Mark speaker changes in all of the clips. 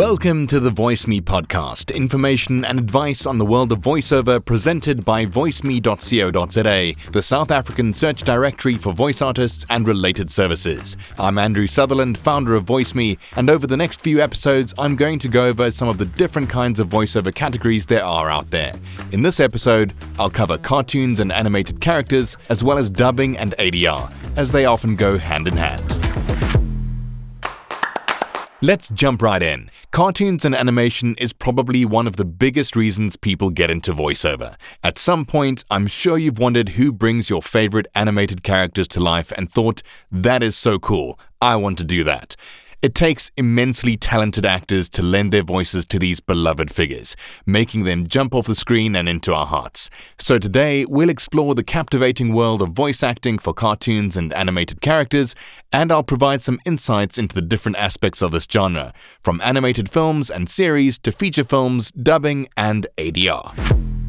Speaker 1: Welcome to the VoiceMe podcast, information and advice on the world of voiceover presented by voiceme.co.za, the South African search directory for voice artists and related services. I'm Andrew Sutherland, founder of VoiceMe, and over the next few episodes, I'm going to go over some of the different kinds of voiceover categories there are out there. In this episode, I'll cover cartoons and animated characters, as well as dubbing and ADR, as they often go hand in hand. Let's jump right in. Cartoons and animation is probably one of the biggest reasons people get into voiceover. At some point, I'm sure you've wondered who brings your favorite animated characters to life and thought, that is so cool, I want to do that. It takes immensely talented actors to lend their voices to these beloved figures, making them jump off the screen and into our hearts. So today, we'll explore the captivating world of voice acting for cartoons and animated characters, and I'll provide some insights into the different aspects of this genre, from animated films and series to feature films, dubbing, and ADR.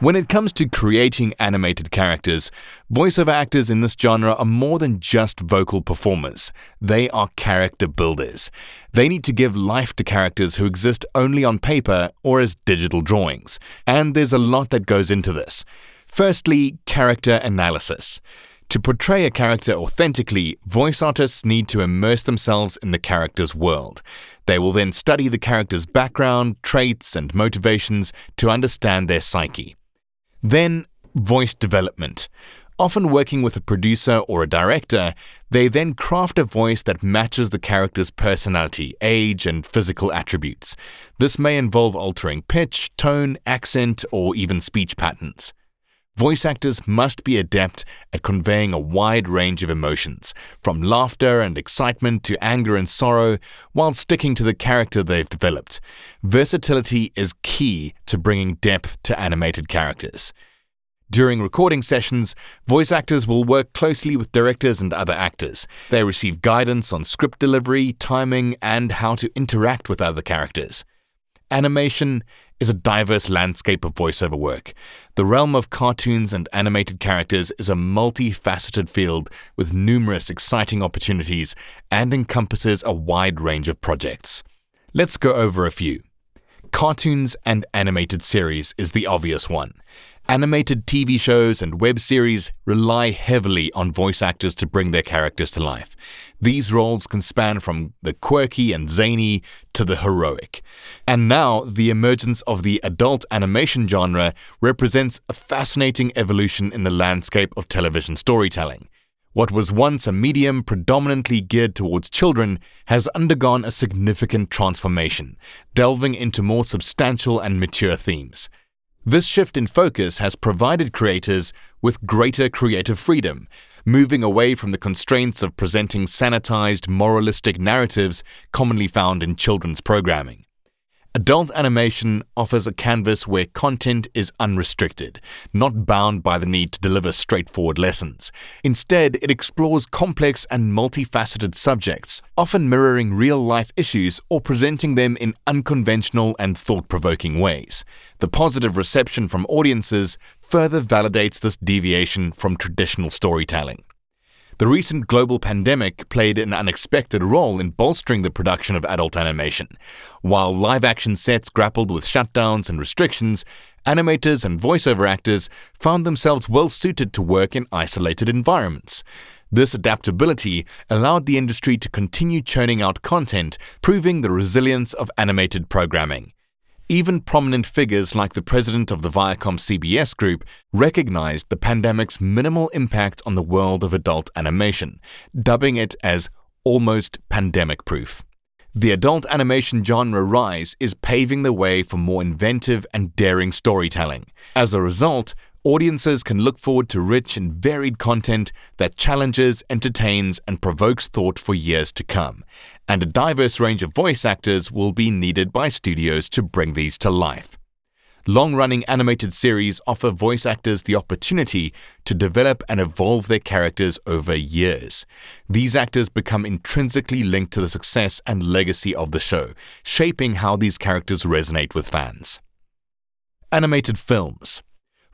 Speaker 1: When it comes to creating animated characters, voiceover actors in this genre are more than just vocal performers. They are character builders. They need to give life to characters who exist only on paper or as digital drawings. And there's a lot that goes into this. Firstly, character analysis. To portray a character authentically, voice artists need to immerse themselves in the character's world. They will then study the character's background, traits, and motivations to understand their psyche. Then, voice development. Often working with a producer or a director, they then craft a voice that matches the character's personality, age, and physical attributes. This may involve altering pitch, tone, accent, or even speech patterns. Voice actors must be adept at conveying a wide range of emotions, from laughter and excitement to anger and sorrow, while sticking to the character they've developed. Versatility is key to bringing depth to animated characters. During recording sessions, voice actors will work closely with directors and other actors. They receive guidance on script delivery, timing, and how to interact with other characters. Animation is a diverse landscape of voiceover work. The realm of cartoons and animated characters is a multifaceted field with numerous exciting opportunities and encompasses a wide range of projects. Let's go over a few. Cartoons and animated series is the obvious one. Animated TV shows and web series rely heavily on voice actors to bring their characters to life. These roles can span from the quirky and zany to the heroic. And now, the emergence of the adult animation genre represents a fascinating evolution in the landscape of television storytelling. What was once a medium predominantly geared towards children has undergone a significant transformation, delving into more substantial and mature themes. This shift in focus has provided creators with greater creative freedom, moving away from the constraints of presenting sanitized, moralistic narratives commonly found in children's programming. Adult animation offers a canvas where content is unrestricted, not bound by the need to deliver straightforward lessons. Instead, it explores complex and multifaceted subjects, often mirroring real life issues or presenting them in unconventional and thought provoking ways. The positive reception from audiences further validates this deviation from traditional storytelling. The recent global pandemic played an unexpected role in bolstering the production of adult animation. While live action sets grappled with shutdowns and restrictions, animators and voiceover actors found themselves well suited to work in isolated environments. This adaptability allowed the industry to continue churning out content, proving the resilience of animated programming. Even prominent figures like the president of the Viacom CBS group recognized the pandemic's minimal impact on the world of adult animation, dubbing it as almost pandemic proof. The adult animation genre rise is paving the way for more inventive and daring storytelling. As a result, audiences can look forward to rich and varied content that challenges, entertains, and provokes thought for years to come. And a diverse range of voice actors will be needed by studios to bring these to life. Long running animated series offer voice actors the opportunity to develop and evolve their characters over years. These actors become intrinsically linked to the success and legacy of the show, shaping how these characters resonate with fans. Animated films.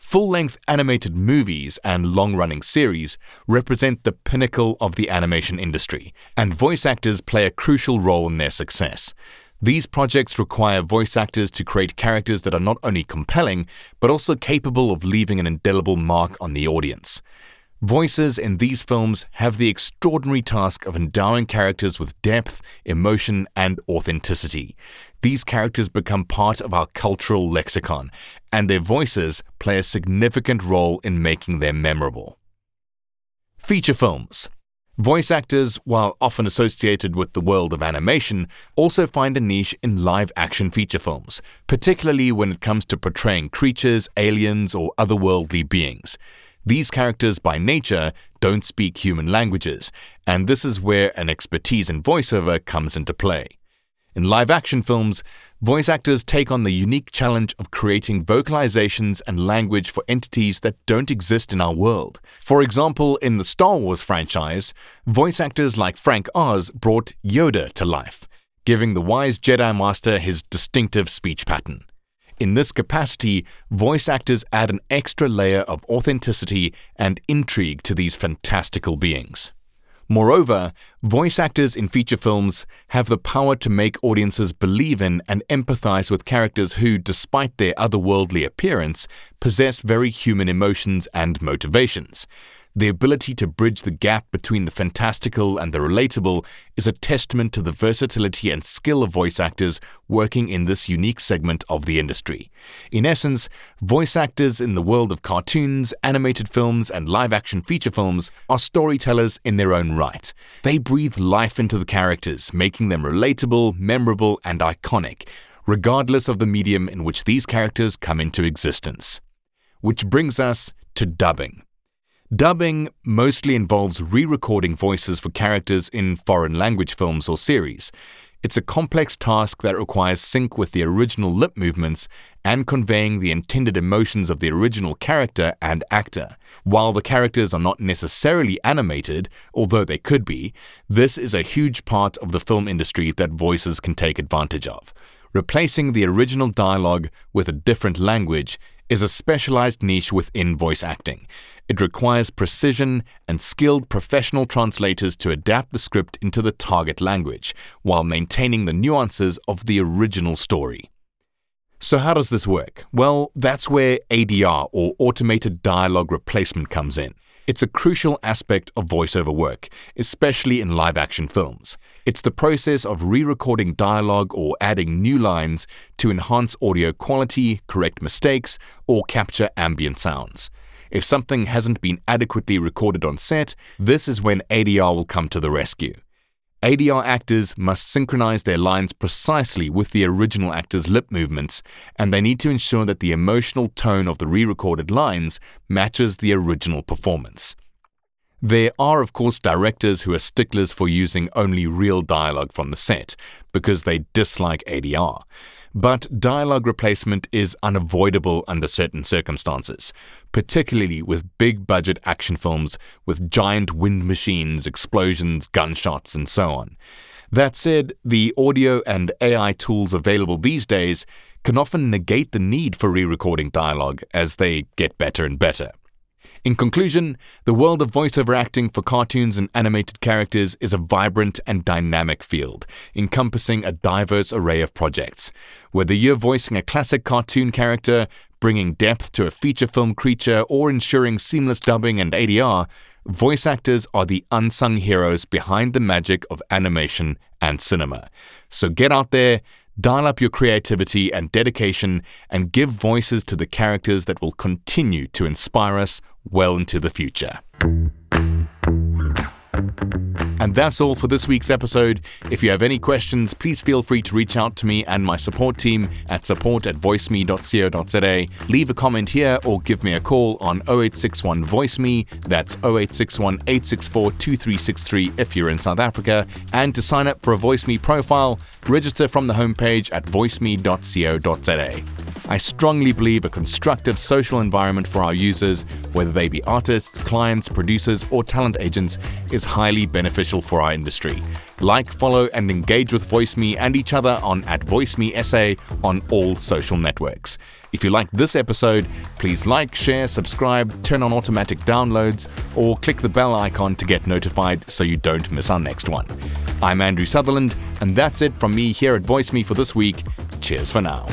Speaker 1: Full length animated movies and long running series represent the pinnacle of the animation industry, and voice actors play a crucial role in their success. These projects require voice actors to create characters that are not only compelling, but also capable of leaving an indelible mark on the audience. Voices in these films have the extraordinary task of endowing characters with depth, emotion, and authenticity. These characters become part of our cultural lexicon, and their voices play a significant role in making them memorable. Feature films. Voice actors, while often associated with the world of animation, also find a niche in live action feature films, particularly when it comes to portraying creatures, aliens, or otherworldly beings. These characters, by nature, don't speak human languages, and this is where an expertise in voiceover comes into play. In live action films, voice actors take on the unique challenge of creating vocalizations and language for entities that don't exist in our world. For example, in the Star Wars franchise, voice actors like Frank Oz brought Yoda to life, giving the wise Jedi Master his distinctive speech pattern. In this capacity, voice actors add an extra layer of authenticity and intrigue to these fantastical beings. Moreover, voice actors in feature films have the power to make audiences believe in and empathize with characters who, despite their otherworldly appearance, possess very human emotions and motivations. The ability to bridge the gap between the fantastical and the relatable is a testament to the versatility and skill of voice actors working in this unique segment of the industry. In essence, voice actors in the world of cartoons, animated films, and live action feature films are storytellers in their own right. They breathe life into the characters, making them relatable, memorable, and iconic, regardless of the medium in which these characters come into existence. Which brings us to dubbing. Dubbing mostly involves re recording voices for characters in foreign language films or series. It's a complex task that requires sync with the original lip movements and conveying the intended emotions of the original character and actor. While the characters are not necessarily animated, although they could be, this is a huge part of the film industry that voices can take advantage of. Replacing the original dialogue with a different language is a specialized niche within voice acting. It requires precision and skilled professional translators to adapt the script into the target language while maintaining the nuances of the original story. So, how does this work? Well, that's where ADR or automated dialogue replacement comes in. It's a crucial aspect of voiceover work, especially in live action films. It's the process of re recording dialogue or adding new lines to enhance audio quality, correct mistakes, or capture ambient sounds. If something hasn't been adequately recorded on set, this is when ADR will come to the rescue. ADR actors must synchronize their lines precisely with the original actor's lip movements, and they need to ensure that the emotional tone of the re recorded lines matches the original performance. There are, of course, directors who are sticklers for using only real dialogue from the set because they dislike ADR. But dialogue replacement is unavoidable under certain circumstances, particularly with big budget action films with giant wind machines, explosions, gunshots, and so on. That said, the audio and AI tools available these days can often negate the need for re recording dialogue as they get better and better. In conclusion, the world of voiceover acting for cartoons and animated characters is a vibrant and dynamic field, encompassing a diverse array of projects. Whether you're voicing a classic cartoon character, bringing depth to a feature film creature, or ensuring seamless dubbing and ADR, voice actors are the unsung heroes behind the magic of animation and cinema. So get out there, Dial up your creativity and dedication and give voices to the characters that will continue to inspire us well into the future. And that's all for this week's episode. If you have any questions, please feel free to reach out to me and my support team at support at voiceme.co.za. Leave a comment here or give me a call on 0861 VoiceMe. That's 0861 864 2363 if you're in South Africa. And to sign up for a VoiceMe profile, register from the homepage at voiceme.co.za. I strongly believe a constructive social environment for our users, whether they be artists, clients, producers, or talent agents, is highly beneficial for our industry. Like, follow, and engage with VoiceMe and each other on at VoiceMeSA on all social networks. If you like this episode, please like, share, subscribe, turn on automatic downloads, or click the bell icon to get notified so you don't miss our next one. I'm Andrew Sutherland, and that's it from me here at VoiceMe for this week. Cheers for now.